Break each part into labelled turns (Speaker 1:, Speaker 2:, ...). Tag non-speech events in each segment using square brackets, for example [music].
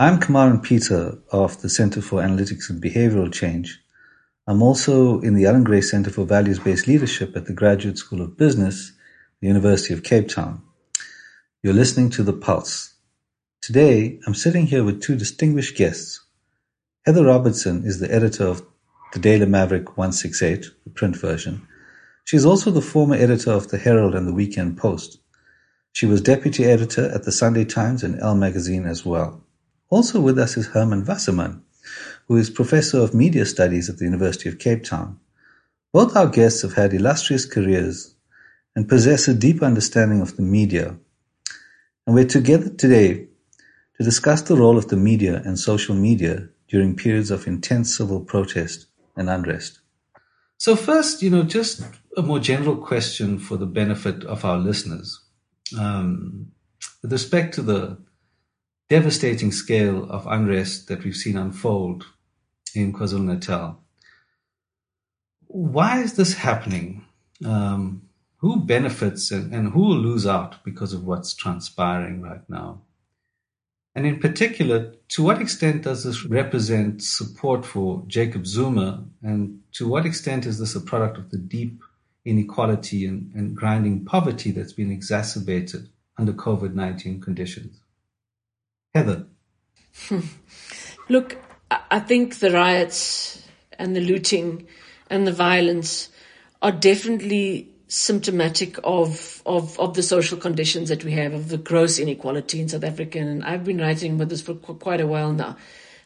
Speaker 1: I'm Camaren Peter of the Center for Analytics and Behavioral Change. I'm also in the Allan Gray Center for Values-Based Leadership at the Graduate School of Business, the University of Cape Town. You're listening to The Pulse. Today, I'm sitting here with two distinguished guests. Heather Robertson is the editor of the Daily Maverick 168, the print version. She is also the former editor of the Herald and the Weekend Post. She was deputy editor at the Sunday Times and Elle magazine as well. Also with us is Herman Wasserman, who is Professor of Media Studies at the University of Cape Town. Both our guests have had illustrious careers and possess a deep understanding of the media. And we're together today to discuss the role of the media and social media during periods of intense civil protest and unrest. So first, you know, just a more general question for the benefit of our listeners. Um, with respect to the devastating scale of unrest that we've seen unfold in KwaZulu-Natal. Why is this happening? Um, who benefits and, and who will lose out because of what's transpiring right now? And in particular, to what extent does this represent support for Jacob Zuma? And to what extent is this a product of the deep inequality and, and grinding poverty that's been exacerbated under COVID 19 conditions? Heather. Hmm.
Speaker 2: Look, I think the riots and the looting and the violence are definitely symptomatic of, of, of the social conditions that we have, of the gross inequality in South Africa. And I've been writing about this for quite a while now.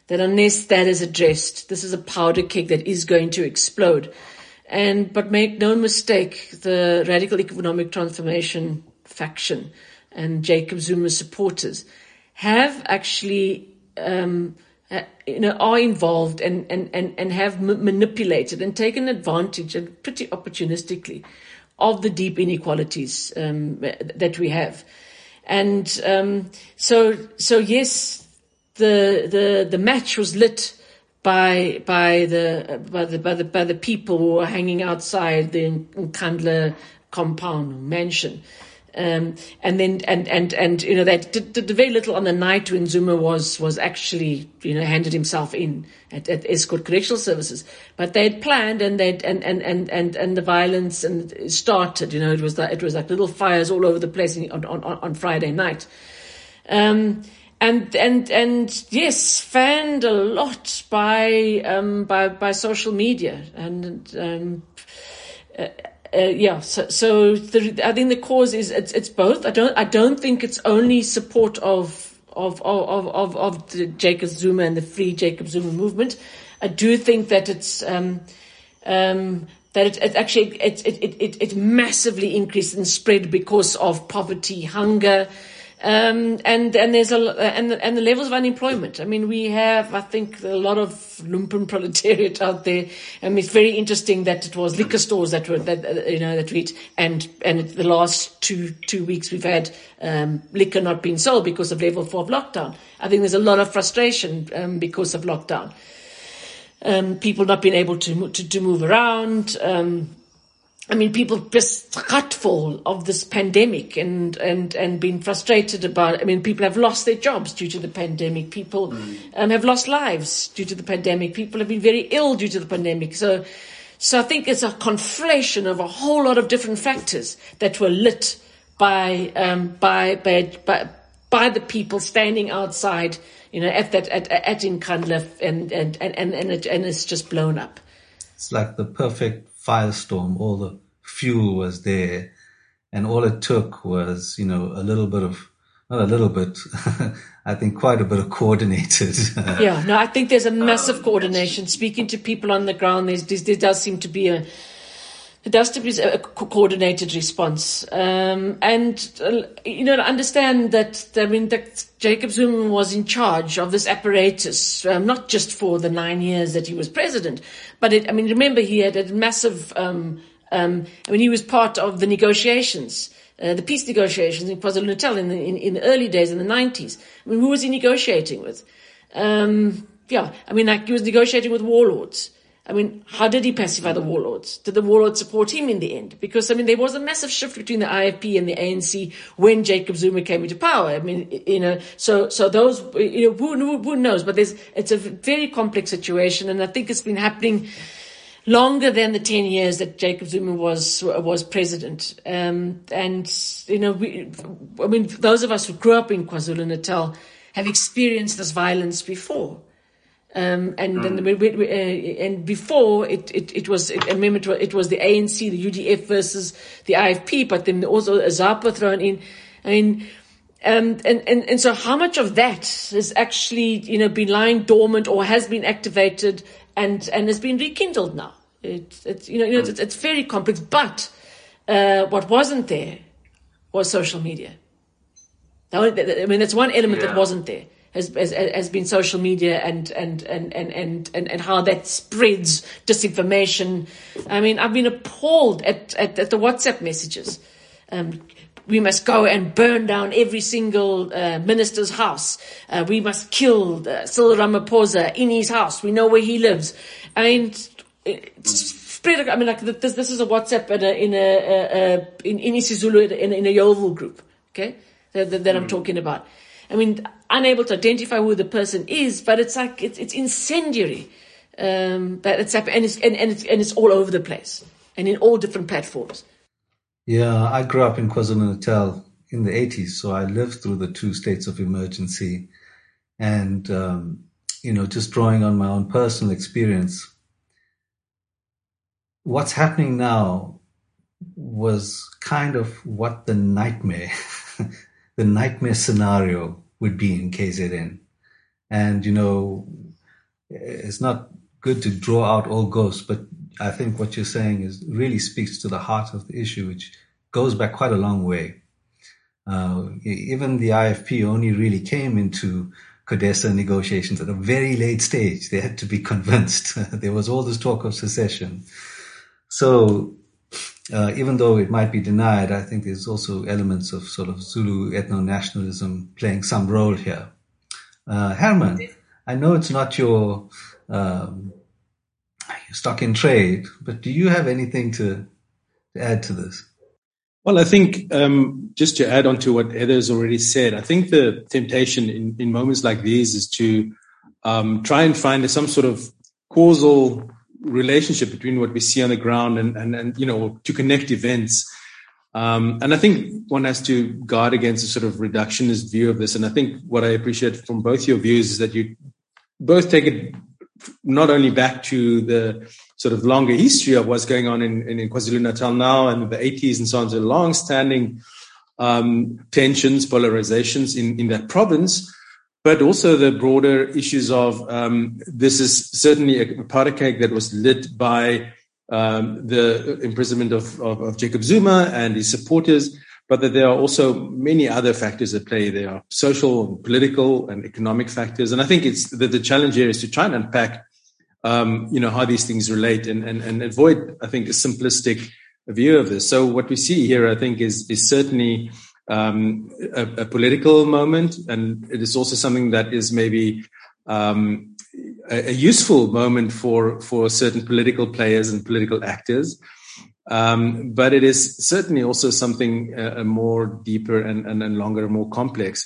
Speaker 2: That unless that is addressed, this is a powder keg that is going to explode. And, but make no mistake, the radical economic transformation faction and Jacob Zuma's supporters have actually, um, you know, are involved and, and, and, and have m- manipulated and taken advantage and pretty opportunistically of the deep inequalities um, that we have. And um, so, so yes, the, the, the match was lit by, by, the, by, the, by, the, by the people who were hanging outside the Nkandla compound mansion. Um, and then, and, and, and, you know, they did, did, very little on the night when Zuma was, was actually, you know, handed himself in at, at Estcourt Correctional Services. But they'd planned and they'd, and, and, and, and, and the violence and started, you know, it was like, it was like little fires all over the place on, on, on Friday night. Um, and, and, and yes, fanned a lot by, um, by, by social media and, um, uh, uh, yeah, so, so the, I think the cause is it's, it's both. I don't I don't think it's only support of of of of of the Jacob Zuma and the Free Jacob Zuma movement. I do think that it's um, um, that it, it actually it, it it it massively increased and spread because of poverty, hunger, um, and and there's a and the, and the levels of unemployment. I mean, we have I think a lot of lumpen proletariat out there. I mean, it's very interesting that it was liquor stores that were that uh, you know that we and and the last two two weeks we've had um, liquor not being sold because of level four of lockdown. I think there's a lot of frustration um, because of lockdown. Um, people not being able to to, to move around. I mean, people just full of this pandemic and, and, and been frustrated about, I mean, people have lost their jobs due to the pandemic. People mm. um, have lost lives due to the pandemic. People have been very ill due to the pandemic. So, so I think it's a conflation of a whole lot of different factors that were lit by, um, by, by, by, by the people standing outside, you know, at that, at, at Nkandla and, and, and, and, and, it, and it's just blown up.
Speaker 1: It's like the perfect firestorm, all the fuel was there, and all it took was, you know, a little bit of, not a little bit, [laughs] I think quite a bit of coordinated. [laughs]
Speaker 2: yeah, no, I think there's a massive oh, coordination. Speaking to people on the ground, there's, there does seem to be a, it to be a coordinated response. Um, and, uh, you know, understand that, I mean, that Jacob Zuma was in charge of this apparatus, um, not just for the nine years that he was president, but it, I mean, remember he had a massive, um, um, I mean, he was part of the negotiations. Uh, the peace negotiations in KwaZulu-Natal in the, in, in the early days in the 90s. I mean, who was he negotiating with? Um, yeah, I mean, like he was negotiating with warlords. I mean, how did he pacify the warlords? Did the warlords support him in the end? Because, I mean, there was a massive shift between the IFP and the ANC when Jacob Zuma came into power. I mean, you know, so, so those, you know, who, who knows? But there's, it's a very complex situation. And I think it's been happening longer than the 10 years that Jacob Zuma was, was president. Um, and, you know, we, I mean, those of us who grew up in KwaZulu Natal have experienced this violence before. Um, and then we, we, we, uh, and before it, it, it was, it, I remember it was the ANC, the UDF versus the IFP, but then also AZAPO thrown in. I mean, um, and, and, and so how much of that has actually, you know, been lying dormant or has been activated and, and has been rekindled now? It, it's, you know, you know it's, it's very complex, but, uh, what wasn't there was social media. I mean, that's one element yeah. that wasn't there has, has, has been social media and, and, and, and, and, and, and how that spreads disinformation. I mean, I've been appalled at, at, at the WhatsApp messages. Um, we must go and burn down every single uh, minister's house. Uh, we must kill uh, Cyril Ramaphosa in his house. We know where he lives. I mean, spread. I mean, like this. This is a WhatsApp in a in a, a, a in in isiZulu in, in a Yeoville group. Okay, that, that, that mm. I'm talking about. I mean, unable to identify who the person is, but it's like, it's, it's incendiary. Um, but it's, and it's, and, and it's, and it's all over the place and in all different platforms.
Speaker 1: Yeah, I grew up in KwaZulu Natal in the 80s, so I lived through the two states of emergency. And, um, you know, just drawing on my own personal experience, what's happening now was kind of what the nightmare [laughs] the nightmare scenario would be in KZN. And, you know, it's not good to draw out all ghosts, but I think what you're saying is really speaks to the heart of the issue, which goes back quite a long way. Uh, even the IFP only really came into CODESA negotiations at a very late stage. They had to be [laughs] convinced. there was all this talk of secession. So uh, even though it might be denied, I think there's also elements of sort of Zulu ethno-nationalism playing some role here. Uh, Herman, I know it's not your um, stock in trade, but do you have anything to, to add to this?
Speaker 3: Well, I think um, just to add on to what Heather's already said, I think the temptation in, in moments like these is to um, try and find some sort of causal relationship between what we see on the ground and, and, and you know, to connect events. Um, and I think one has to guard against a sort of reductionist view of this. And I think what I appreciate from both your views is that you both take it not only back to the sort of longer history of what's going on in, in, KwaZulu Natal now and the 80s and so on, so long standing um, tensions, polarizations in, in that province, but also the broader issues of um, this is certainly a powder keg that was lit by um, the imprisonment of, of, of, Jacob Zuma and his supporters, but that there are also many other factors at play. There are social, political, and economic factors. And I think it's that the challenge here is to try and unpack, um, you know, how these things relate and, and, and avoid, I think, a simplistic view of this. So what we see here, I think, is, is certainly um, a, a, political moment, and it is also something that is maybe um, a, a, useful moment for for certain political players and political actors. Um, but it is certainly also something uh, more deeper and, and, and longer, more complex.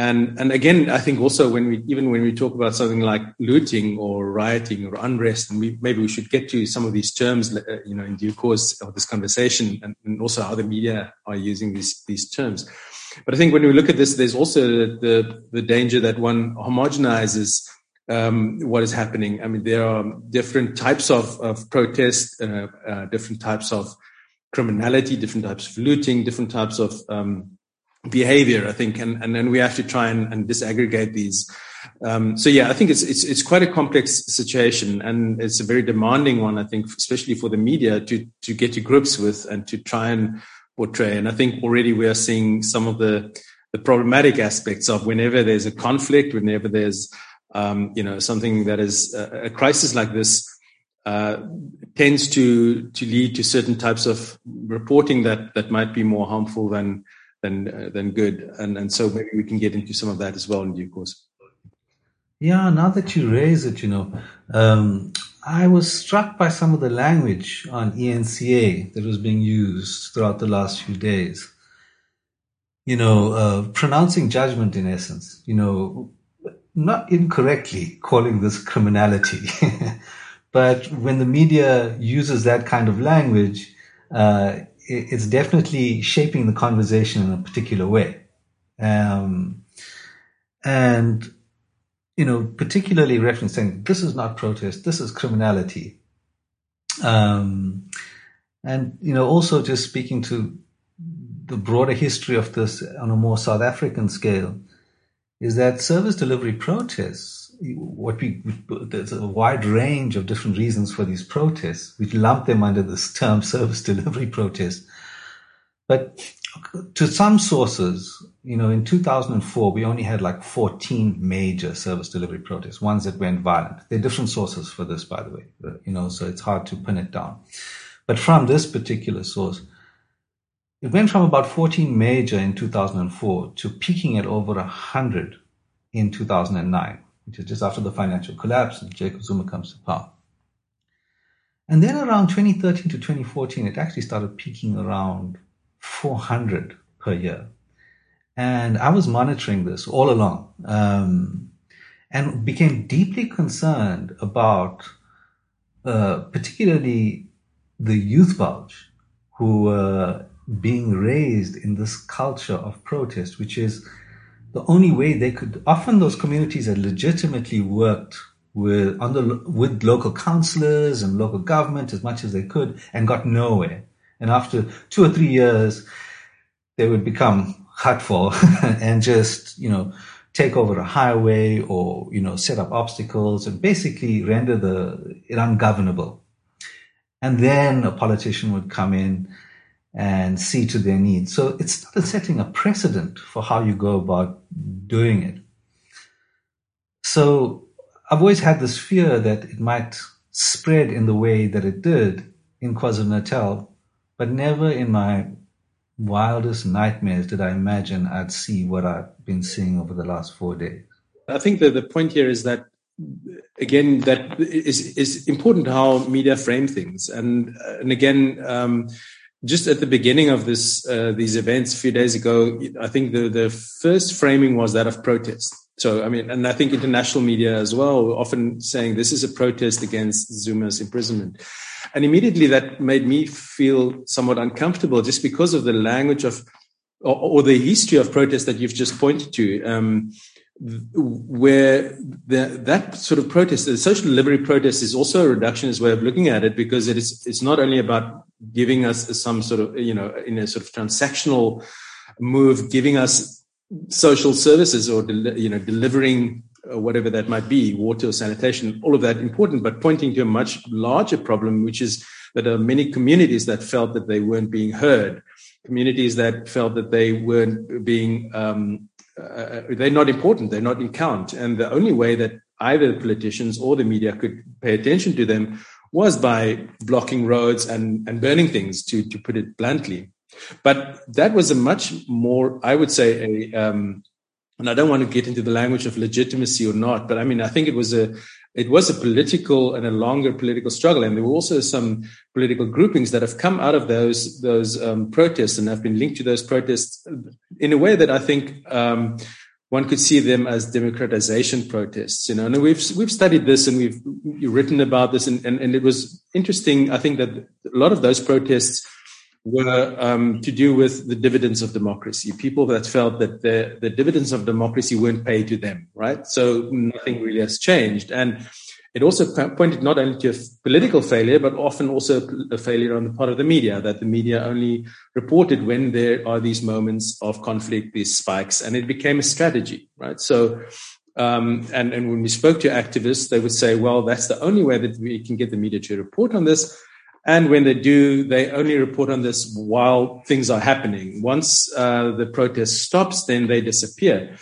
Speaker 3: And and again, I think also when we even when we talk about something like looting or rioting or unrest, and we maybe we should get to some of these terms, uh, you know, in due course of this conversation, and, and also how the media are using these these terms. But I think when we look at this, there's also the the danger that one homogenizes um, what is happening. I mean, there are different types of of protest, uh, uh, different types of criminality, different types of looting, different types of um, behavior, I think, and, and then we have to try and, and disaggregate these. Um, so yeah, I think it's, it's, it's quite a complex situation and it's a very demanding one, I think, especially for the media to, to get to grips with and to try and portray. And I think already we are seeing some of the, the problematic aspects of whenever there's a conflict, whenever there's, um, you know, something that is a, a crisis like this, uh, tends to to lead to certain types of reporting that that might be more harmful than than uh, than good. And and so maybe we can get into some of that as well in due course.
Speaker 1: Yeah, now that you raise it, you know, um, I was struck by some of the language on eNCA that was being used throughout the last few days. You know, uh, pronouncing judgment in essence, you know, not incorrectly calling this criminality. [laughs] but when the media uses that kind of language, uh, it's definitely shaping the conversation in a particular way. Um, and, you know, particularly referencing this is not protest, this is criminality. Um, and, you know, also just speaking to the broader history of this on a more South African scale is that service delivery protests, what we, there's a wide range of different reasons for these protests. We lump them under this term [laughs] service delivery protest. But to some sources, you know, in 2004, we only had like 14 major service delivery protests, ones that went violent. There are different sources for this, by the way, you know, so it's hard to pin it down. But from this particular source, it went from about 14 major in 2004 to peaking at over 100 in 2009, which is just after the financial collapse and Jacob Zuma comes to power. And then around 2013 to 2014, it actually started peaking around 400 per year. And I was monitoring this all along um, and became deeply concerned about uh, particularly the youth bulge who were being raised in this culture of protest, which is the only way they could. Often those communities had legitimately worked with under with local councillors and local government as much as they could and got nowhere. And after two or three years, they would become hurtful [laughs] and just you know take over a highway or you know set up obstacles and basically render the it ungovernable. And then a politician would come in and see to their needs. So it's not setting a precedent for how you go about doing it. So I've always had this fear that it might spread in the way that it did in KwaZulu Natal, but never in my wildest nightmares did I imagine I'd see what I've been seeing over the last four days.
Speaker 3: I think that the point here is that again that is is important how media frame things and and again um, just at the beginning of this uh, these events a few days ago, I think the the first framing was that of protest. So I mean, and I think international media as well, often saying this is a protest against Zuma's imprisonment, and immediately that made me feel somewhat uncomfortable just because of the language of or, or the history of protest that you've just pointed to. Um, where the, that sort of protest, the social delivery protest, is also a reductionist way of looking at it because it is it's not only about giving us some sort of you know in a sort of transactional move, giving us social services or you know delivering uh, whatever that might be, water or sanitation, all of that important, but pointing to a much larger problem, which is that there are many communities that felt that they weren't being heard, communities that felt that they weren't being um, uh, they're not important, they're not in count. And the only way that either the politicians or the media could pay attention to them was by blocking roads and, and burning things, to, to put it bluntly. But that was a much more, I would say, a, um, and I don't want to get into the language of legitimacy or not, but I mean, I think it was a, it was a political and a longer political struggle, and there were also some political groupings that have come out of those those um, protests and have been linked to those protests in a way that I think um, one could see them as democratization protests. You know, and we've we've studied this and we've written about this, and, and, and it was interesting. I think that a lot of those protests were um, to do with the dividends of democracy. People that felt that the, the dividends of democracy weren't paid to them, right? So nothing really has changed. And it also pointed not only to a political failure, but often also a failure on the part of the media, that the media only reported when there are these moments of conflict, these spikes, and it became a strategy, right? So, um, and, and when we spoke to activists, they would say, well, that's the only way that we can get the media to report on this and when they do, they only report on this while things are happening. Once uh, the protest stops, then they disappear.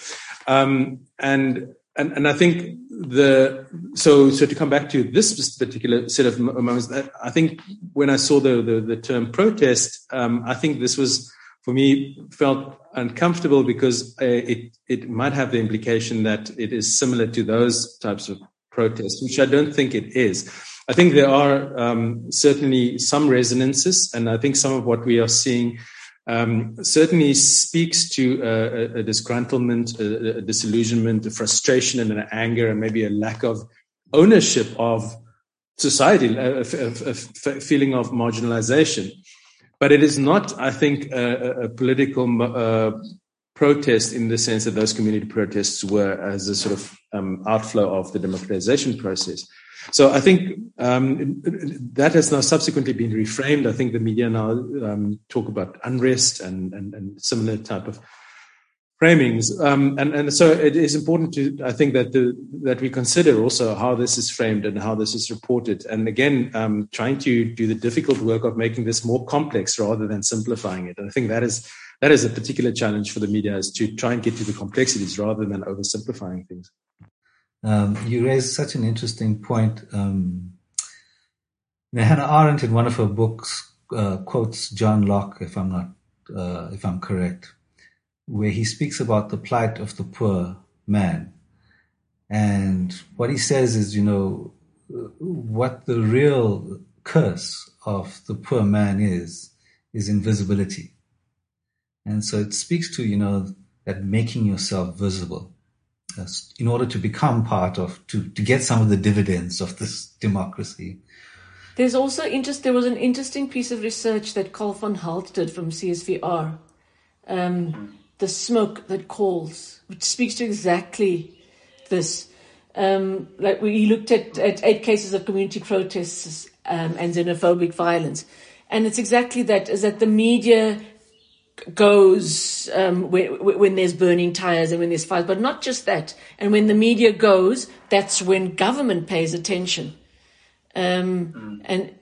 Speaker 3: Um, and, and and I think the so so to come back to this particular set of moments, I think when I saw the the, the term protest, um, I think this was for me felt uncomfortable because uh, it it might have the implication that it is similar to those types of protests, which I don't think it is. I think there are um, certainly some resonances, and I think some of what we are seeing um, certainly speaks to a, a disgruntlement, a, a, disillusionment, a frustration, and an anger, and maybe a lack of ownership of society, a, a feeling of marginalization. But it is not, I think, a, political uh, protest in the sense that those community protests were as a sort of um, outflow of the democratization process. So I think um, that has now subsequently been reframed. I think the media now um, talk about unrest and, and, and, similar type of framings. Um, and, and so it is important to, I think, that the, that we consider also how this is framed and how this is reported. And again, um, trying to do the difficult work of making this more complex rather than simplifying it. And I think that is that is a particular challenge for the media is to try and get to the complexities rather than oversimplifying things.
Speaker 1: Um, you raise such an interesting point. Um, Hannah Arendt, in one of her books, uh, quotes John Locke, if I'm not, uh, if I'm correct, where he speaks about the plight of the poor man, and what he says is, you know, what the real curse of the poor man is, is invisibility. And so it speaks to, you know, that making yourself visible in order to become part of, to, to get some of the dividends of this democracy.
Speaker 2: There's also interest, there was an interesting piece of research that Karl von Holdt did from CSVR. Um, the smoke that calls, which speaks to exactly this. Um, like we looked at, at eight cases of community protests um, and xenophobic violence. And it's exactly that, is that the media goes um, when, when, there's burning tires and when there's fires, but not just that. And when the media goes, that's when government pays attention. Um, mm. and,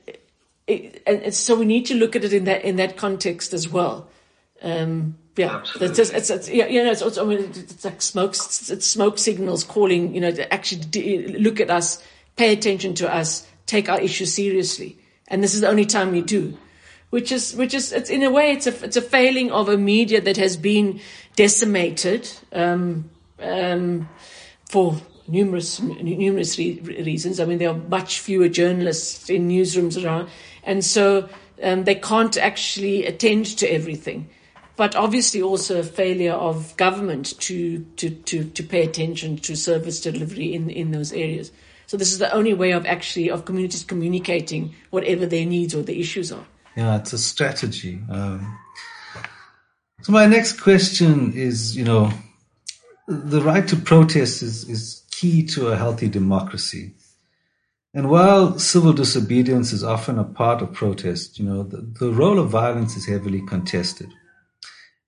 Speaker 2: it, and so we need to look at it in that in that context as well. Um, yeah, it's, it's, it's, yeah, you know, it's, also, I mean, it's like smoke, it's smoke signals calling, you know, to actually look at us, pay attention to us, take our issue seriously. And this is the only time we do which is which is it's in a way it's a it's a failing of a media that has been decimated um, um, for numerous numerous re- reasons. I mean, there are much fewer journalists in newsrooms around, and so um, they can't actually attend to everything. But obviously, also a failure of government to to to to pay attention to service delivery in in those areas. So this is the only way of actually of communities communicating whatever their needs or the issues are.
Speaker 1: Yeah, it's a strategy. Um, so my next question is, you know, the right to protest is, is key to a healthy democracy. And while civil disobedience is often a part of protest, you know, the, the role of violence is heavily contested.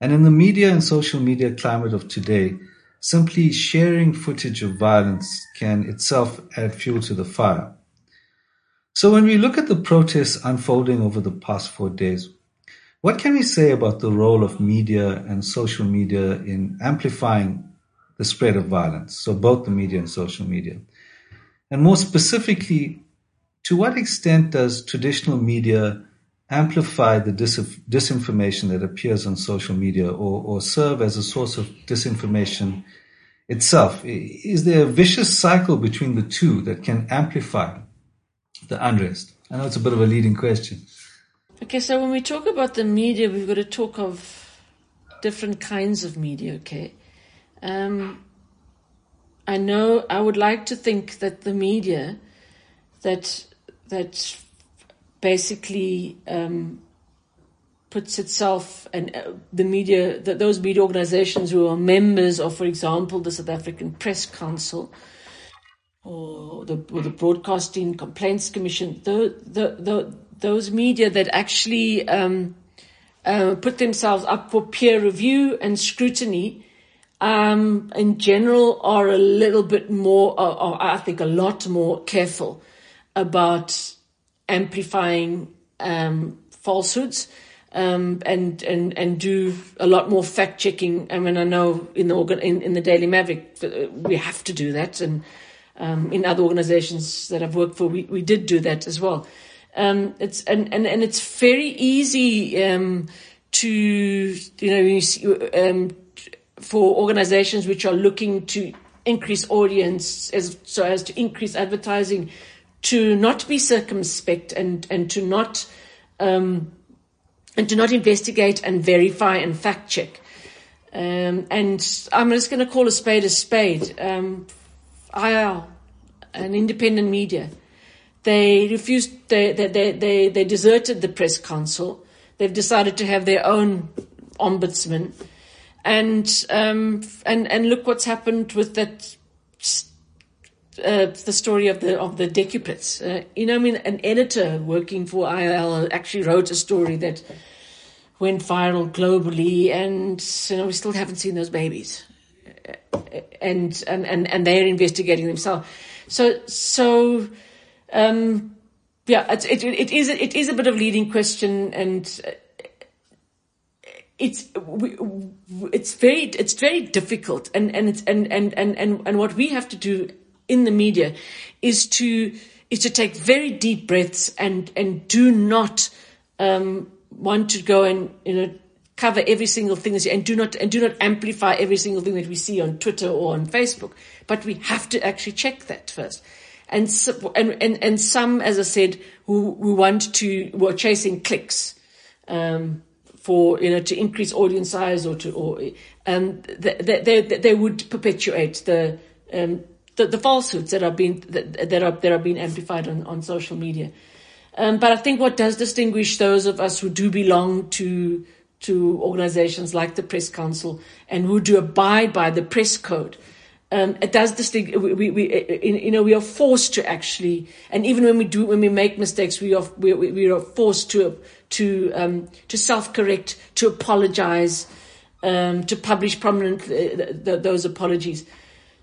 Speaker 1: And in the media and social media climate of today, simply sharing footage of violence can itself add fuel to the fire. So when we look at the protests unfolding over the past four days, what can we say about the role of media and social media in amplifying the spread of violence? So both the media and social media. And more specifically, to what extent does traditional media amplify the dis- disinformation that appears on social media or, or serve as a source of disinformation itself? Is there a vicious cycle between the two that can amplify the unrest? I know it's a bit of a leading question.
Speaker 2: Okay, so when we talk about the media, we've got to talk of different kinds of media, okay? Um, I know I would like to think that the media that that basically um, puts itself and uh, the media that those media organizations who are members of, for example, the South African Press Council, or the, or the Broadcasting Complaints Commission, the, the, the, those media that actually um, uh, put themselves up for peer review and scrutiny, um, in general, are a little bit more, or, or I think a lot more careful about amplifying um, falsehoods. Um, and and and do a lot more fact checking. I mean, I know in the organ, in, in the Daily Maverick uh, we have to do that, and um, in other organizations that I've worked for, we, we did do that as well. Um, it's and, and, and it's very easy um, to you know um, for organizations which are looking to increase audience as so as to increase advertising to not be circumspect and, and to not um, and to not investigate and verify and fact check. Um, and I'm just going to call a spade a spade. Um, IOL, an independent media, they refused. They, they they they they deserted the press council. They've decided to have their own ombudsman, and um, and and look what's happened with that uh, the story of the of the decuplets. Uh, you know, I mean, an editor working for IOL actually wrote a story that went viral globally, and you know we still haven't seen those babies, and and and, and they're investigating themselves. So so. Um, yeah, it, it, it is it is a bit of leading question, and it's it's very it's very difficult, and and it's, and and and and and what we have to do in the media is to is to take very deep breaths and and do not um, want to go and you know cover every single thing and do not and do not amplify every single thing that we see on Twitter or on Facebook. But we have to actually check that first. And so, and, and and some, as I said, who who want to who are chasing clicks. Um, for you know to increase audience size or to or um, they, they, they would perpetuate the um, the, the falsehoods that are being that, that are that are being amplified on, on social media. Um, but I think what does distinguish those of us who do belong to to organizations like the Press Council and who do abide by the press code, um, it does distinguish. We, we, we, you know, we are forced to actually, and even when we do, when we make mistakes, we are we, we are forced to to um, to self correct, to apologize, um, to publish prominently uh, those apologies.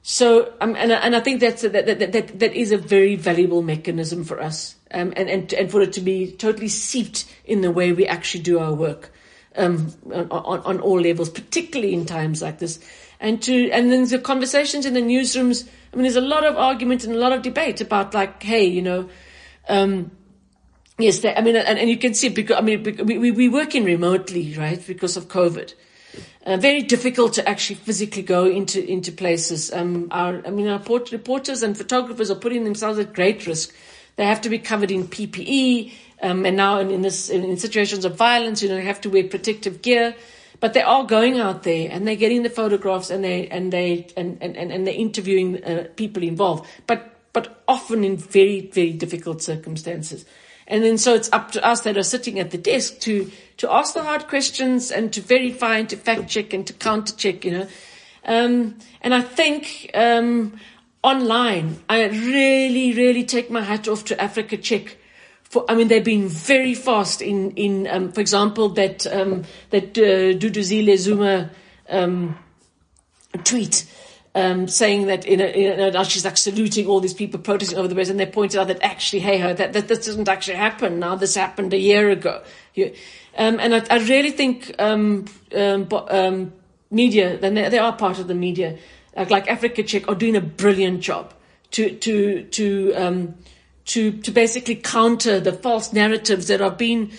Speaker 2: So, um, and, and I think that's a, that, that, that, that is a very valuable mechanism for us, um, and, and, and for it to be totally seeped in the way we actually do our work, um, on, on all levels, particularly in times like this. And to, and then the conversations in the newsrooms, I mean, there's a lot of argument and a lot of debate about like, hey, you know, um, yes, they, I mean, and, and you can see, because, I mean, we, we, we working remotely, right, because of COVID. Uh, very difficult to actually physically go into into places. Um, our, I mean, our port- reporters and photographers are putting themselves at great risk. They have to be covered in PPE, um, and now in, in this in, in, situations of violence, you know, they have to wear protective gear. But they are going out there and they're getting the photographs and they and they and and, and they're interviewing uh, people involved, but but often in very very difficult circumstances. And then so it's up to us that are sitting at the desk to, to ask the hard questions and to verify and to fact check and to counter check, you know. Um, and I think, um, online, I really, really take my hat off to Africa Check. For, I mean, they've been very fast in, in, um, for example, that, um, that, uh, Duduzile Zuma, um, tweet, um, saying that in a, in a, she's like saluting all these people protesting over the Brexit, and they pointed out that actually, hey ho, that, that this doesn't actually happen now. This happened a year ago. You, um, and I, I, really think um, um, um media, then they, they, are part of the media, like, like, Africa Check, are doing a brilliant job to to to um, to to basically counter the false narratives that are being.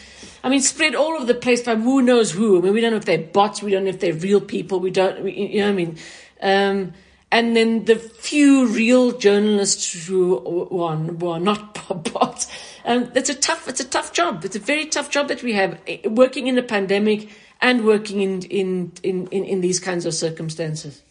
Speaker 2: I mean, spread all over the place by who knows who. I mean, we don't know if they're bots. We don't know if they're real people. We don't, we, you know what I mean? Um, and then the few real journalists who, who, are, who are not [laughs] bots. Um, it's a tough, it's a tough job. It's a very tough job that we have eh, working in a pandemic and working in, in, in, in, in these kinds of circumstances.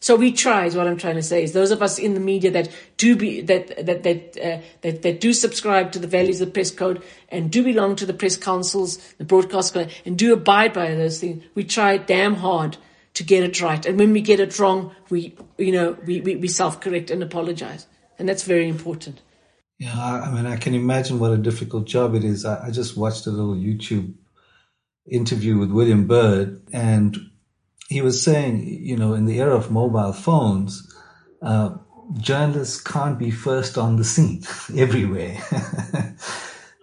Speaker 2: So we try, is what I'm trying to say, is those of us in the media that do be, that, that, that, uh, that, that do subscribe to the values of the press code and do belong to the press councils, the broadcast code, and do abide by those things, we try damn hard to get it right. And when we get it wrong, we, you know, we, we, we self-correct and apologize. And that's very important.
Speaker 1: Yeah, I mean, I can imagine what a difficult job it is. I, I just watched a little YouTube interview with William Bird, and he was saying, you know, in the era of mobile phones, uh, journalists can't be first on the scene [laughs] everywhere. [laughs]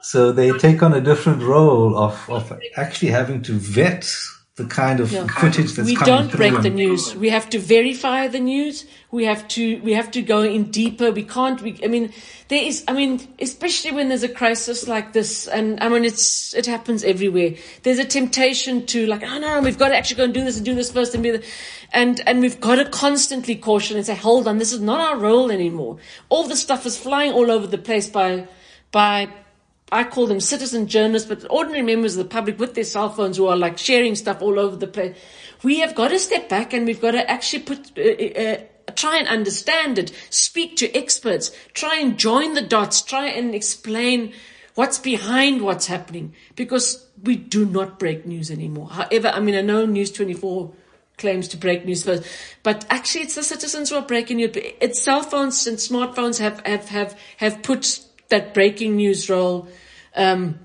Speaker 1: so they take on a different role of, of actually having to vet the kind of footage that's
Speaker 2: we don't break the news. We have to verify the news. We have to we have to go in deeper. We can't we, i mean there is i mean especially when there's a crisis like this and i mean it's it happens everywhere. There's a temptation to like oh no we've got to actually go and do this and do this first and be the and and we've got to constantly caution and say hold on this is not our role anymore. All the stuff is flying all over the place by by I call them citizen journalists, but ordinary members of the public with their cell phones who are like sharing stuff all over the place. We have got to step back and we've got to actually put, uh, uh, uh, try and understand it, speak to experts, try and join the dots, try and explain what's behind what's happening because we do not break news anymore. However, I mean, I know News 24 claims to break news first, but actually it's the citizens who are breaking it. It's cell phones and smartphones have, have, have, have put that breaking news role um,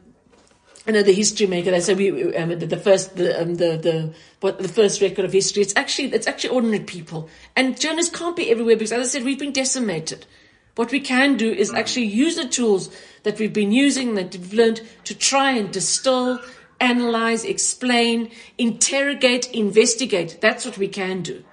Speaker 2: I know the history maker. They say we um, the, the, first the, um, the the what the first record of history. It's actually it's actually ordinary people, and journalists can't be everywhere because, as I said, we've been decimated. What we can do is actually use the tools that we've been using that we've learned to try and distill, analyze, explain, interrogate, investigate. That's what we can do.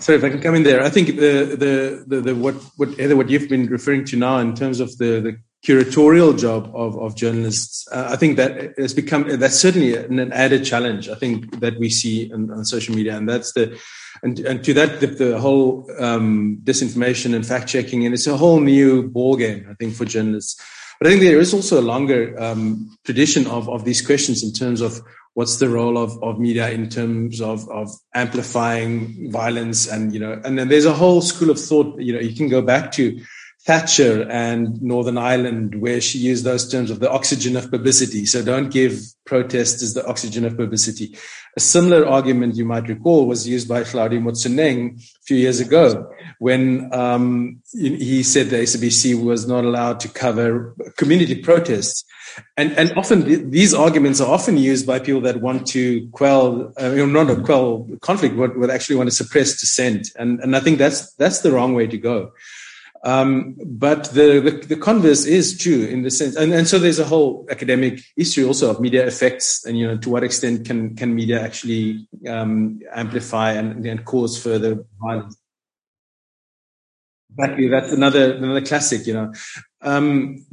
Speaker 3: So if I can come in there, I think the the the, the what what Heather, what you've been referring to now in terms of the the curatorial job of, of journalists. Uh, I think that has become that's certainly an, added challenge. I think that we see on, on social media, and that's the and, and to that the, the whole um, disinformation and fact checking, and it's a whole new ball game. I think for journalists. But I think there is also a longer um, tradition of, of these questions in terms of what's the role of, of media in terms of, of amplifying violence and you know and then there's a whole school of thought you know you can go back to Thatcher and Northern Ireland, where she used those terms of the oxygen of publicity. So don't give protesters the oxygen of publicity. A similar argument you might recall was used by Hlaudi Motsoeneng a few years ago when um, he said the SABC was not allowed to cover community protests. And, and often th- these arguments are often used by people that want to quell, uh, not to quell conflict, but, but actually want to suppress dissent. And, and I think that's, that's the wrong way to go. Um, but the, the, the, converse is true in the sense, and, and so there's a whole academic issue also of media effects, and you know to what extent can can media actually um, amplify and, and cause further violence. Exactly, that's another another classic, you know. Um,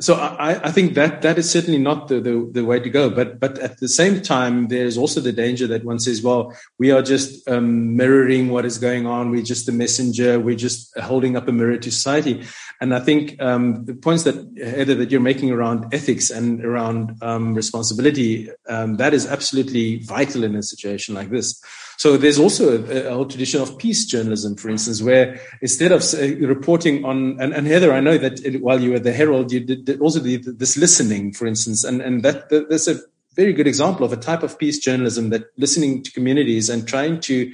Speaker 3: so I, I, think that that is certainly not the, the, the, way to go. But but at the same time, there's also the danger that one says, well, we are just um, mirroring what is going on. We're just a messenger. We're just holding up a mirror to society. And I think um, the points that Heather that you're making around ethics and around um, responsibility um, that is absolutely vital in a situation like this. So there's also a, a, whole tradition of peace journalism, for instance, where instead of reporting on, and, and, Heather, I know that while you were the Herald, you did also this listening, for instance, and, and that, that that's a very good example of a type of peace journalism that listening to communities and trying to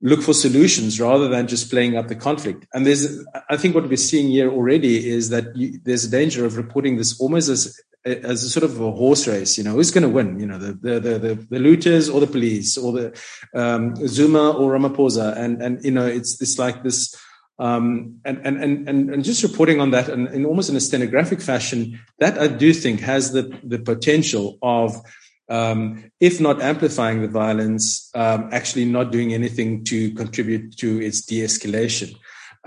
Speaker 3: look for solutions rather than just playing up the conflict. And there's, I think what we're seeing here already is that you, there's a danger of reporting this almost as as a sort of a horse race. You know, who's going to win? You know, the the the, the looters or the police or the um, Zuma or Ramaphosa, and and you know, it's it's like this. Um, and, and, and, and just reporting on that and in almost in a stenographic fashion, that I do think has the, the potential of, um, if not amplifying the violence, um, actually not doing anything to contribute to its de-escalation.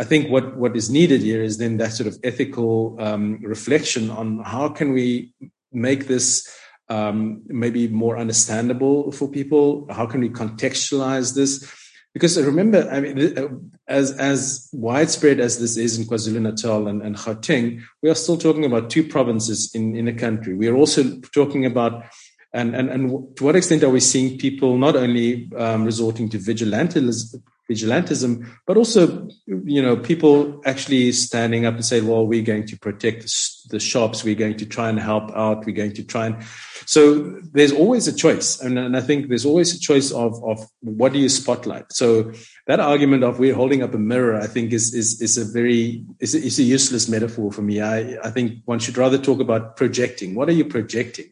Speaker 3: I think what, what is needed here is then that sort of ethical um, reflection on how can we make this um, maybe more understandable for people? How can we contextualize this? Because remember, I mean, uh, as as widespread as this is in KwaZulu Natal and, and Gauteng, we are still talking about two provinces in, in a country. We are also talking about and, and, and to what extent are we seeing people not only um, resorting to vigilantism, vigilantism, but also, you know, people actually standing up and say, well, we're going to protect the shops. We're going to try and help out. We're going to try and, so there's always a choice. And, and I think there's always a choice of, of what do you spotlight? So that argument of we're holding up a mirror, I think is, is, is a very, is a, is a useless metaphor for me. I, I think one should rather talk about projecting. What are you projecting?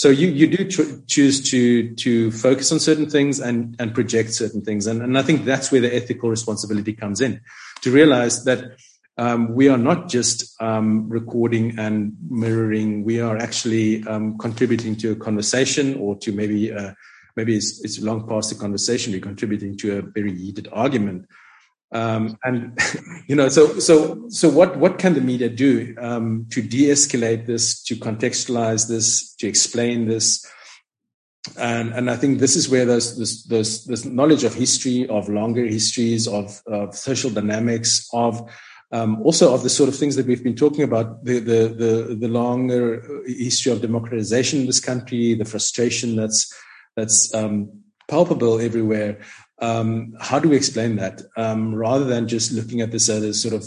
Speaker 3: So you you do choose to to focus on certain things and and project certain things, and and I think that's where the ethical responsibility comes in, to realize that. Um, we are not just um, recording and mirroring. We are actually um, contributing to a conversation or to maybe a, maybe it's, it's long past the conversation. We're contributing to a very heated argument. Um, and [laughs] you know, so so so what what can the media do um, to de-escalate this, to contextualize this, to explain this? And and I think this is where those this this, this knowledge of history, of longer histories, of, of social dynamics, of um, also of the sort of things that we've been talking about, the, the, the, the longer history of democratization in this country, the frustration that's, that's um, palpable everywhere. Um, how do we explain that? Um, rather than just looking at this as a sort of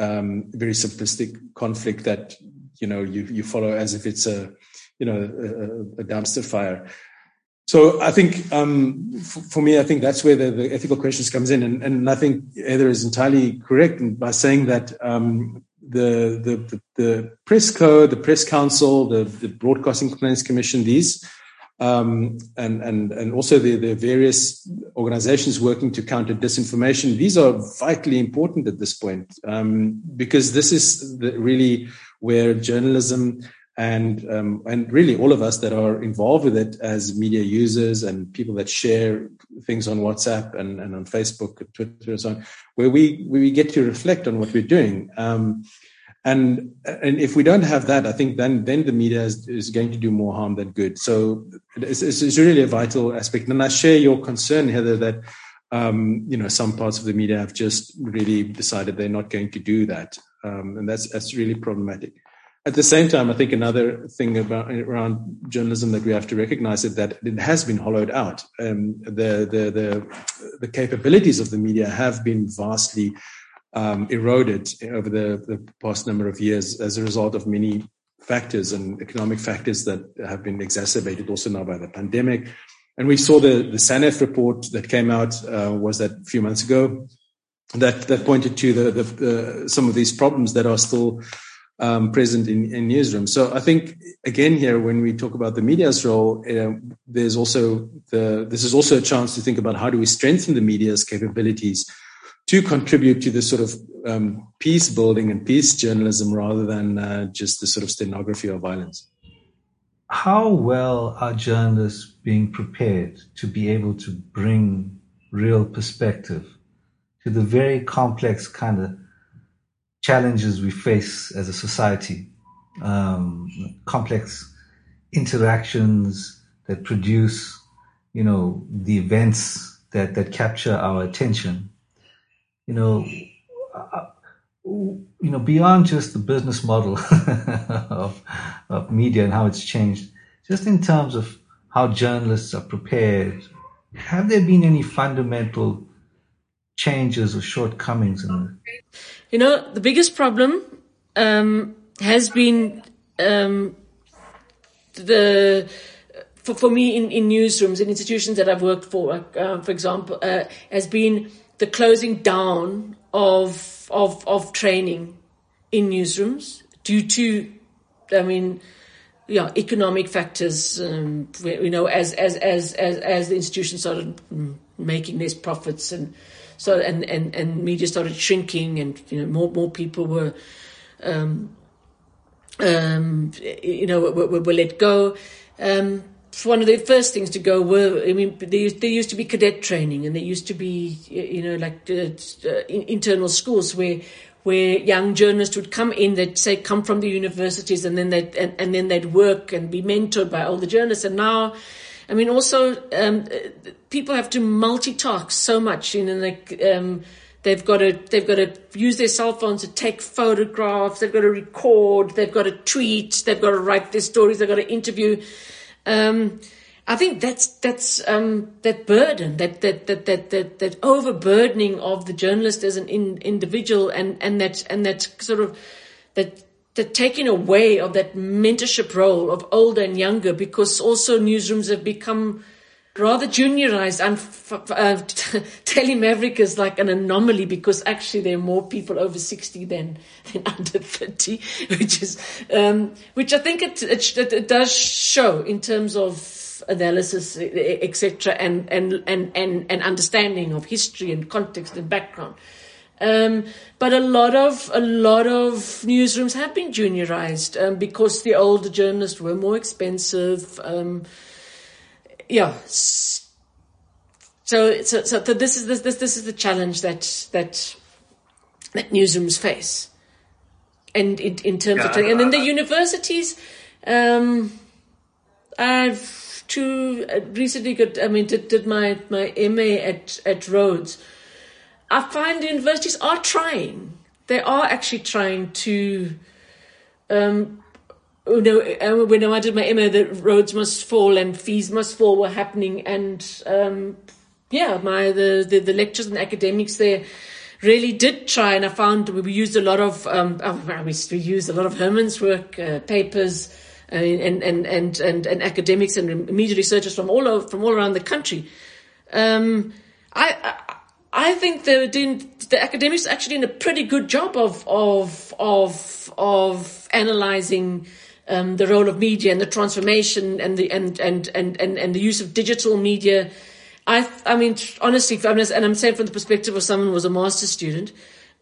Speaker 3: um, very simplistic conflict that, you know, you, you follow as if it's a, you know, a, a dumpster fire. So I think um, for me, I think that's where the, the, ethical questions comes in, and, and I think Heather is entirely correct by saying that um, the, the, the press code, the press council, the, the broadcasting complaints commission, these, um, and and and also the, the various organizations working to counter disinformation. These are vitally important at this point um, because this is the, really where journalism and um, and really all of us that are involved with it as media users and people that share things on WhatsApp and, and on Facebook, and Twitter, and so on, where we where we get to reflect on what we're doing. Um, and and if we don't have that, I think then then the media is, is going to do more harm than good. So it's, it's really a vital aspect. And I share your concern, Heather, that um, you know some parts of the media have just really decided they're not going to do that, um, and that's that's really problematic. At the same time, I think another thing about around journalism that we have to recognize is that it has been hollowed out. Um, the, the, the, the capabilities of the media have been vastly um, eroded over the, the past number of years as a result of many factors and economic factors that have been exacerbated also now by the pandemic. And we saw the, the SANEF report that came out, uh, was that a few months ago, that, that pointed to the, the, the, some of these problems that are still um, present in, in newsrooms. So I think again here, when we talk about the media's role, uh, there's also the this is also a chance to think about how do we strengthen the media's capabilities to contribute to this sort of um, peace building and peace journalism rather than uh, just the sort of stenography of violence.
Speaker 1: How well are journalists being prepared to be able to bring real perspective to the very complex kind of challenges we face as a society, um, complex interactions that produce, you know, the events that, that capture our attention. You know, uh, you know, beyond just the business model [laughs] of, of media and how it's changed, just in terms of how journalists are prepared, have there been any fundamental changes or shortcomings in it?
Speaker 2: You know, the biggest problem um, has been um, the for, for me in, in newsrooms in institutions that I've worked for, uh, for example, uh, has been the closing down of of of training in newsrooms due to, I mean, yeah, economic factors. Um, you know, as as as as as the institution started making less profits and so and, and, and media started shrinking and you know more more people were um, um, you know were, were, were let go um, one of the first things to go were I mean there there used to be cadet training and there used to be you know like uh, uh, internal schools where where young journalists would come in they'd say come from the universities and then they'd and, and then they'd work and be mentored by older journalists and now I mean, also um, people have to multitask so much. You know, like um, they've got to they've got to use their cell phones to take photographs. They've got to record. They've got to tweet. They've got to write their stories. They've got to interview. Um, I think that's that's um, that burden, that that that that that, that overburdening of the journalist as an in, individual, and and that and that sort of that that taking away of that mentorship role of older and younger because also newsrooms have become rather juniorized and uh, [laughs] Daily Maverick is like an anomaly because actually there are more people over 60 than, [laughs] than under 30 [laughs] which is um, which I think it, it, it does show in terms of analysis etc and, and and and and understanding of history and context and background um, but a lot of a lot of newsrooms have been juniorized um, because the older journalists were more expensive. Yeah. So, so, so this is this, this this is the challenge that that that newsrooms face, and in, in terms yeah, of and then the universities. Um, I've two uh, recently got. I mean, did did my my MA at at Rhodes. I find universities are trying. They are actually trying to. Um, uh, when I did my MA, the Rhodes must fall and fees must fall were happening, and um, yeah, my the, the, the lectures and academics there really did try, and I found we used a lot of um, oh, we, used a lot of Herman's work uh, papers. Uh, and, and, and, and, and academics and media researchers from all over, from all around the country. Um, I, I, I think they're doing, the academics actually doing a pretty good job of, of, of, of analyzing, um, the role of media and the transformation and the, and, and, and, and, and the use of digital media. I, I mean, honestly, and I'm saying from the perspective of someone who was a master's student,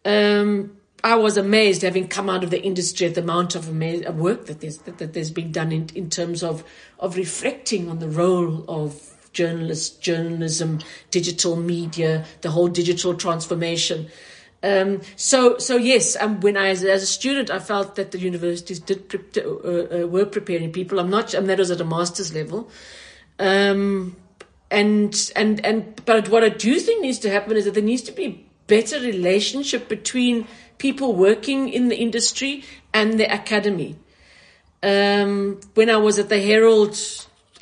Speaker 2: um, I was amazed having come out of the industry at the amount of work that there's that, that there's been done in, in terms of of reflecting on the role of journalists, journalism, digital media, the whole digital transformation. Um, so, so yes, um, when I, as, as, a student, I felt that the universities did pre- uh, uh, were preparing people. I'm not, and that was at a master's level. Um, and, and, and, but what I do think needs to happen is that there needs to be better relationship between people working in the industry and the academy. Um, when I was at the Herald,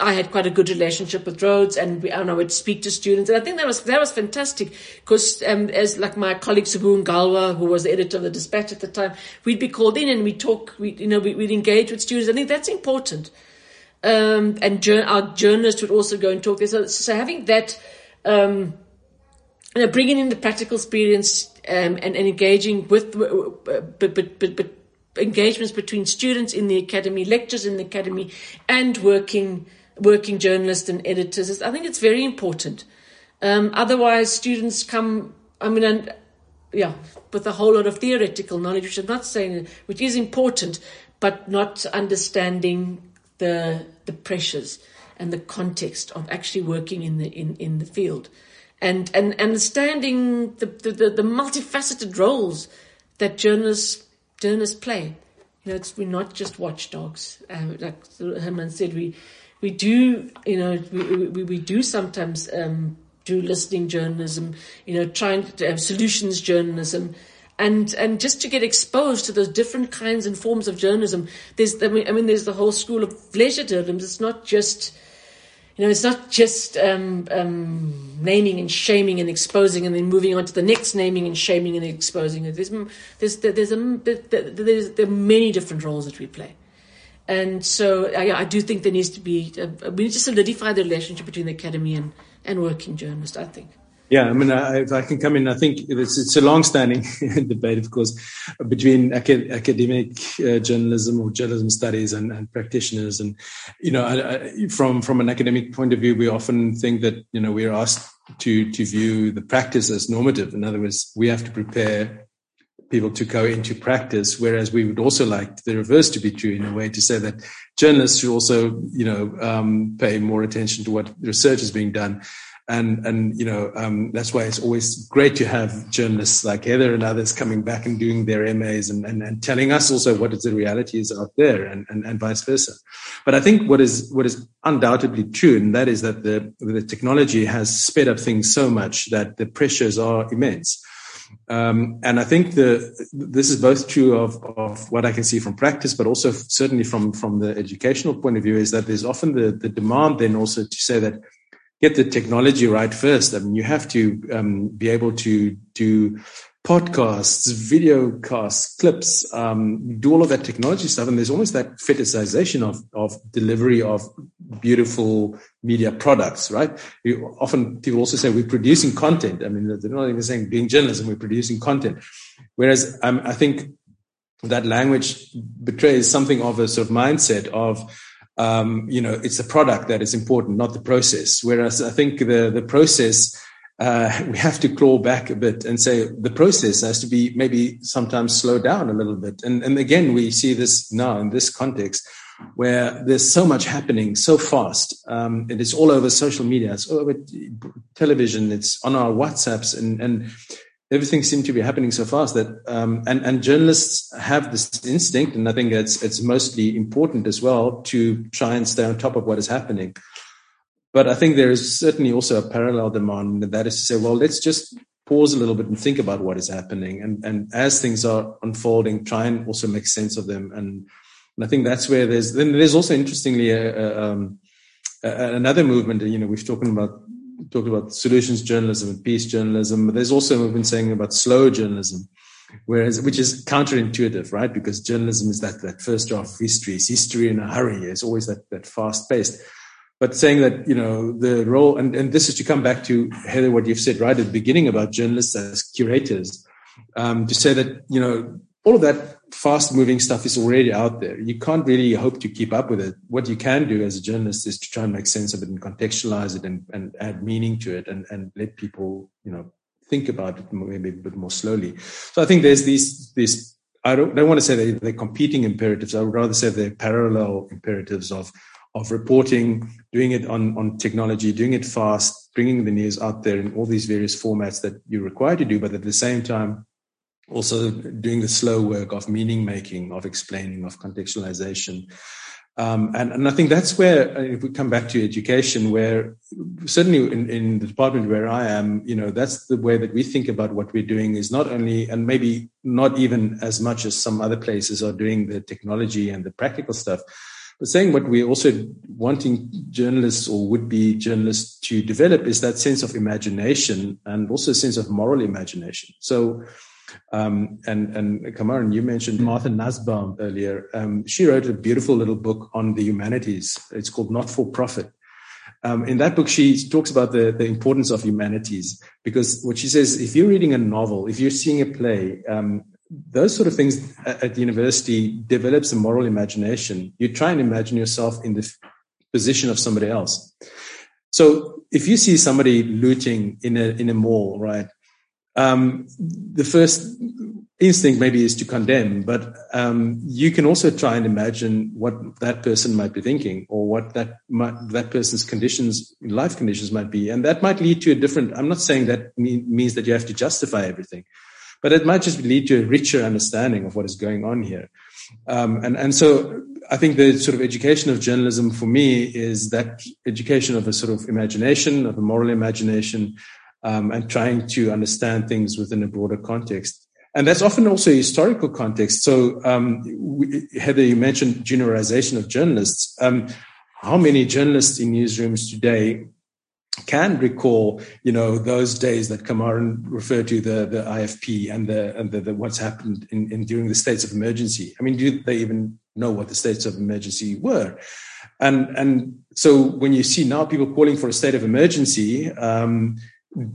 Speaker 2: I had quite a good relationship with Rhodes, and, we, and I would speak to students, and I think that was that was fantastic because um, as like my colleague Sbu Ngalwa, who was the editor of the Dispatch at the time, we'd be called in and we'd talk, we you know we, would engage with students. I think that's important, um, and our journalists would also go and talk there. So, so having that. Um, you know, bringing in the practical experience um, and, and, engaging with, but, but, but, but engagements between students in the academy, lectures in the academy, and working working journalists and editors. I think it's very important. Um, otherwise, students come. I mean, and yeah, with a whole lot of theoretical knowledge, which I'm not saying, which is important, but not understanding the the pressures and the context of actually working in the in, in the field and, and understanding the, the, the multifaceted roles that journalists, journalists play. You know, it's, we're not just watchdogs. Uh, like Herman said, we, we do, you know, we, we, we do sometimes um, do listening journalism, you know, trying to have solutions journalism. And, and just to get exposed to those different kinds and forms of journalism, there's, I mean, I mean there's the whole school of leisure journalism. It's not just, you know, it's not just um, um, naming and shaming and exposing and then moving on to the next naming and shaming and exposing. There's, there's, there's, a, there's, there are many different roles that we play. And so I, I do think there needs to be, uh, we need to solidify the relationship between the academy and, and working journalists, I think.
Speaker 3: Yeah, I mean, I, I can come in, I think it's, it's a long-standing [laughs] debate, of course, between acad- academic uh, journalism or journalism studies and, and practitioners. And you know, I, I, from from an academic point of view, we often think that you know we're asked to to view the practice as normative. In other words, we have to prepare people to go into practice, whereas we would also like the reverse to be true in a way to say that journalists should also, you know, um, pay more attention to what research is being done and and you know um, that's why it's always great to have journalists like Heather and others coming back and doing their MAs and, and, and telling us also what is the reality is out there and, and, and vice versa. But I think what is what is undoubtedly true, and that is that the the technology has sped up things so much that the pressures are immense. Um, and I think the this is both true of, of what I can see from practice, but also certainly from from the educational point of view, is that there's often the, the demand then also to say that get the technology right first. I mean, you have to um, be able to do podcasts, video casts, clips, um, do all of that technology stuff. And there's almost that fetishization of, of delivery of beautiful media products, right? You, often people also say we're producing content. I mean, they're not even saying doing journalism, we're producing content. Whereas um, I think that language betrays something of a sort of mindset of, um, you know, it's the product that is important, not the process. Whereas I think the the process uh, we have to claw back a bit and say the process has to be maybe sometimes slow down a little bit. And and again, we see this now in this context where there's so much happening so fast. Um, and it's all over social media, it's all over television, it's on our WhatsApps, and, and everything seems to be happening so fast that, um, and, and journalists have this instinct, and I think it's, it's mostly important as well to try and stay on top of what is happening. But I think there is certainly also a parallel demand, and that is to say, well, let's just pause a little bit and think about what is happening. And, and as things are unfolding, try and also make sense of them. And, and I think that's where there's, then there's also interestingly a, a, um, a, another movement, you know, we've talked about, talked about solutions journalism and peace journalism. But there's also a movement saying about slow journalism. Whereas, which is counterintuitive, right? Because journalism is that, that first draft of history. It's history in a hurry. It's always that, that fast paced but saying that you know the role and, and this is to come back to heather what you've said right at the beginning about journalists as curators um, to say that you know all of that fast moving stuff is already out there. You can't really hope to keep up with it. What you can do as a journalist is to try and make sense of it and contextualize it and, and add meaning to it and, and let people you know think about it maybe a bit more slowly. So i think there's these these i don't, don't want to say they, they're competing imperatives. I would rather say they're parallel imperatives of of reporting, doing it on, on technology, doing it fast, bringing the news out there in all these various formats that you're required to do, but at the same time, also doing the slow work of meaning making, of explaining, of contextualization. Um, and, and I think that's where, uh, if we come back to education, where certainly in, in the department where I am, you know, that's the way that we think about what we're doing is not only, and maybe not even as much as some other places are doing the technology and the practical stuff, but saying what we're also wanting journalists or would be journalists to develop is that sense of imagination and also a sense of moral imagination. So, um, and and Camaren, you mentioned Martha Nussbaum earlier. Um, she wrote a beautiful little book on the humanities. It's called Not for Profit. Um, in that book, she talks about the, the importance of humanities because what she says, if you're reading a novel, if you're seeing a play, um, those sort of things at university develops a moral imagination. You try and imagine yourself in the position of somebody else. So if you see somebody looting in a in a mall, right? Um, the first instinct maybe is to condemn, but um, you can also try and imagine what that person might be thinking, or what that might, that person's conditions, life conditions, might be, and that might lead to a different. I'm not saying that means that you have to justify everything, but it might just lead to a richer understanding of what is going on here. Um, and, and so I think the sort of education of journalism for me is that education of a sort of imagination, of a moral imagination, um, and trying to understand things within a broader context. And that's often also a historical context. So, um, we, Heather, you mentioned juniorization of journalists. Um, how many journalists in newsrooms today can recall, you know, those days that Camaren referred to the the IFP and the and the, the what's happened in, in during the states of emergency. I mean, do they even know what the states of emergency were? And and so when you see now people calling for a state of emergency, um,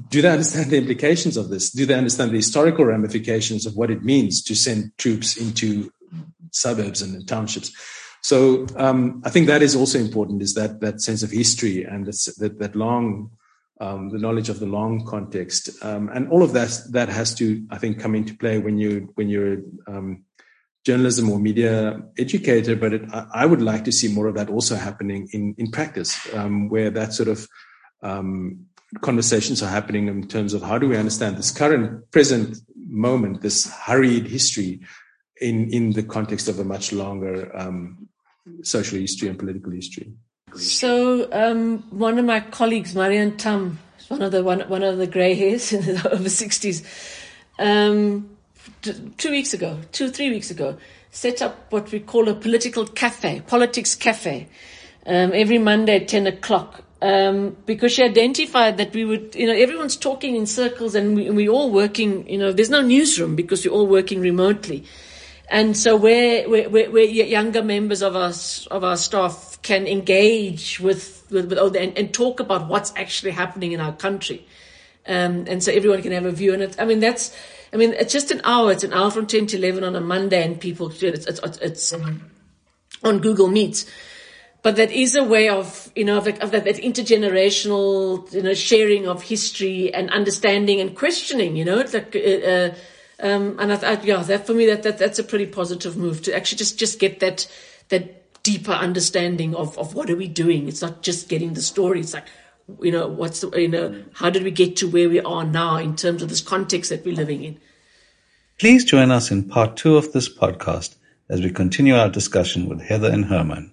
Speaker 3: do they understand the implications of this? Do they understand the historical ramifications of what it means to send troops into suburbs and townships? So um, I think that is also important is that that sense of history and that that long um, the knowledge of the long context um, and all of that that has to I think come into play when you when you're um, journalism or media educator. But it, I would like to see more of that also happening in in practice um, where that sort of um, conversations are happening in terms of how do we understand this current present moment, this hurried history in in the context of a much longer um, social history and political history.
Speaker 2: So um, one of my colleagues, Marianne Thamm, one of the one, one of the grey hairs [laughs] in the over sixties, um, two weeks ago, two three weeks ago, set up what we call a political cafe, politics cafe, um, every Monday at ten o'clock. Um, because she identified that we would, you know, everyone's talking in circles and we, we all working, you know, there's no newsroom because we're all working remotely. And so where, where, where, younger members of our, of our staff can engage with, with, with and, and talk about what's actually happening in our country. Um, and so everyone can have a view on it. I mean, that's, I mean, it's just an hour. It's an hour from 10 to 11 on a Monday and people, it's, it's, it's um, on Google Meets. But that is a way of, you know, of, of that, that intergenerational, you know, sharing of history and understanding and questioning, you know, it's like, uh, uh um, and I, I, yeah, that for me, that, that, that's a pretty positive move to actually just, just get that, that deeper understanding of, of what are we doing. It's not just getting the story. It's like, you know, what's the, you know, how did we get to where we are now in terms of this context that we're living in?
Speaker 1: Please join us in part two of this podcast as we continue our discussion with Heather and Herman.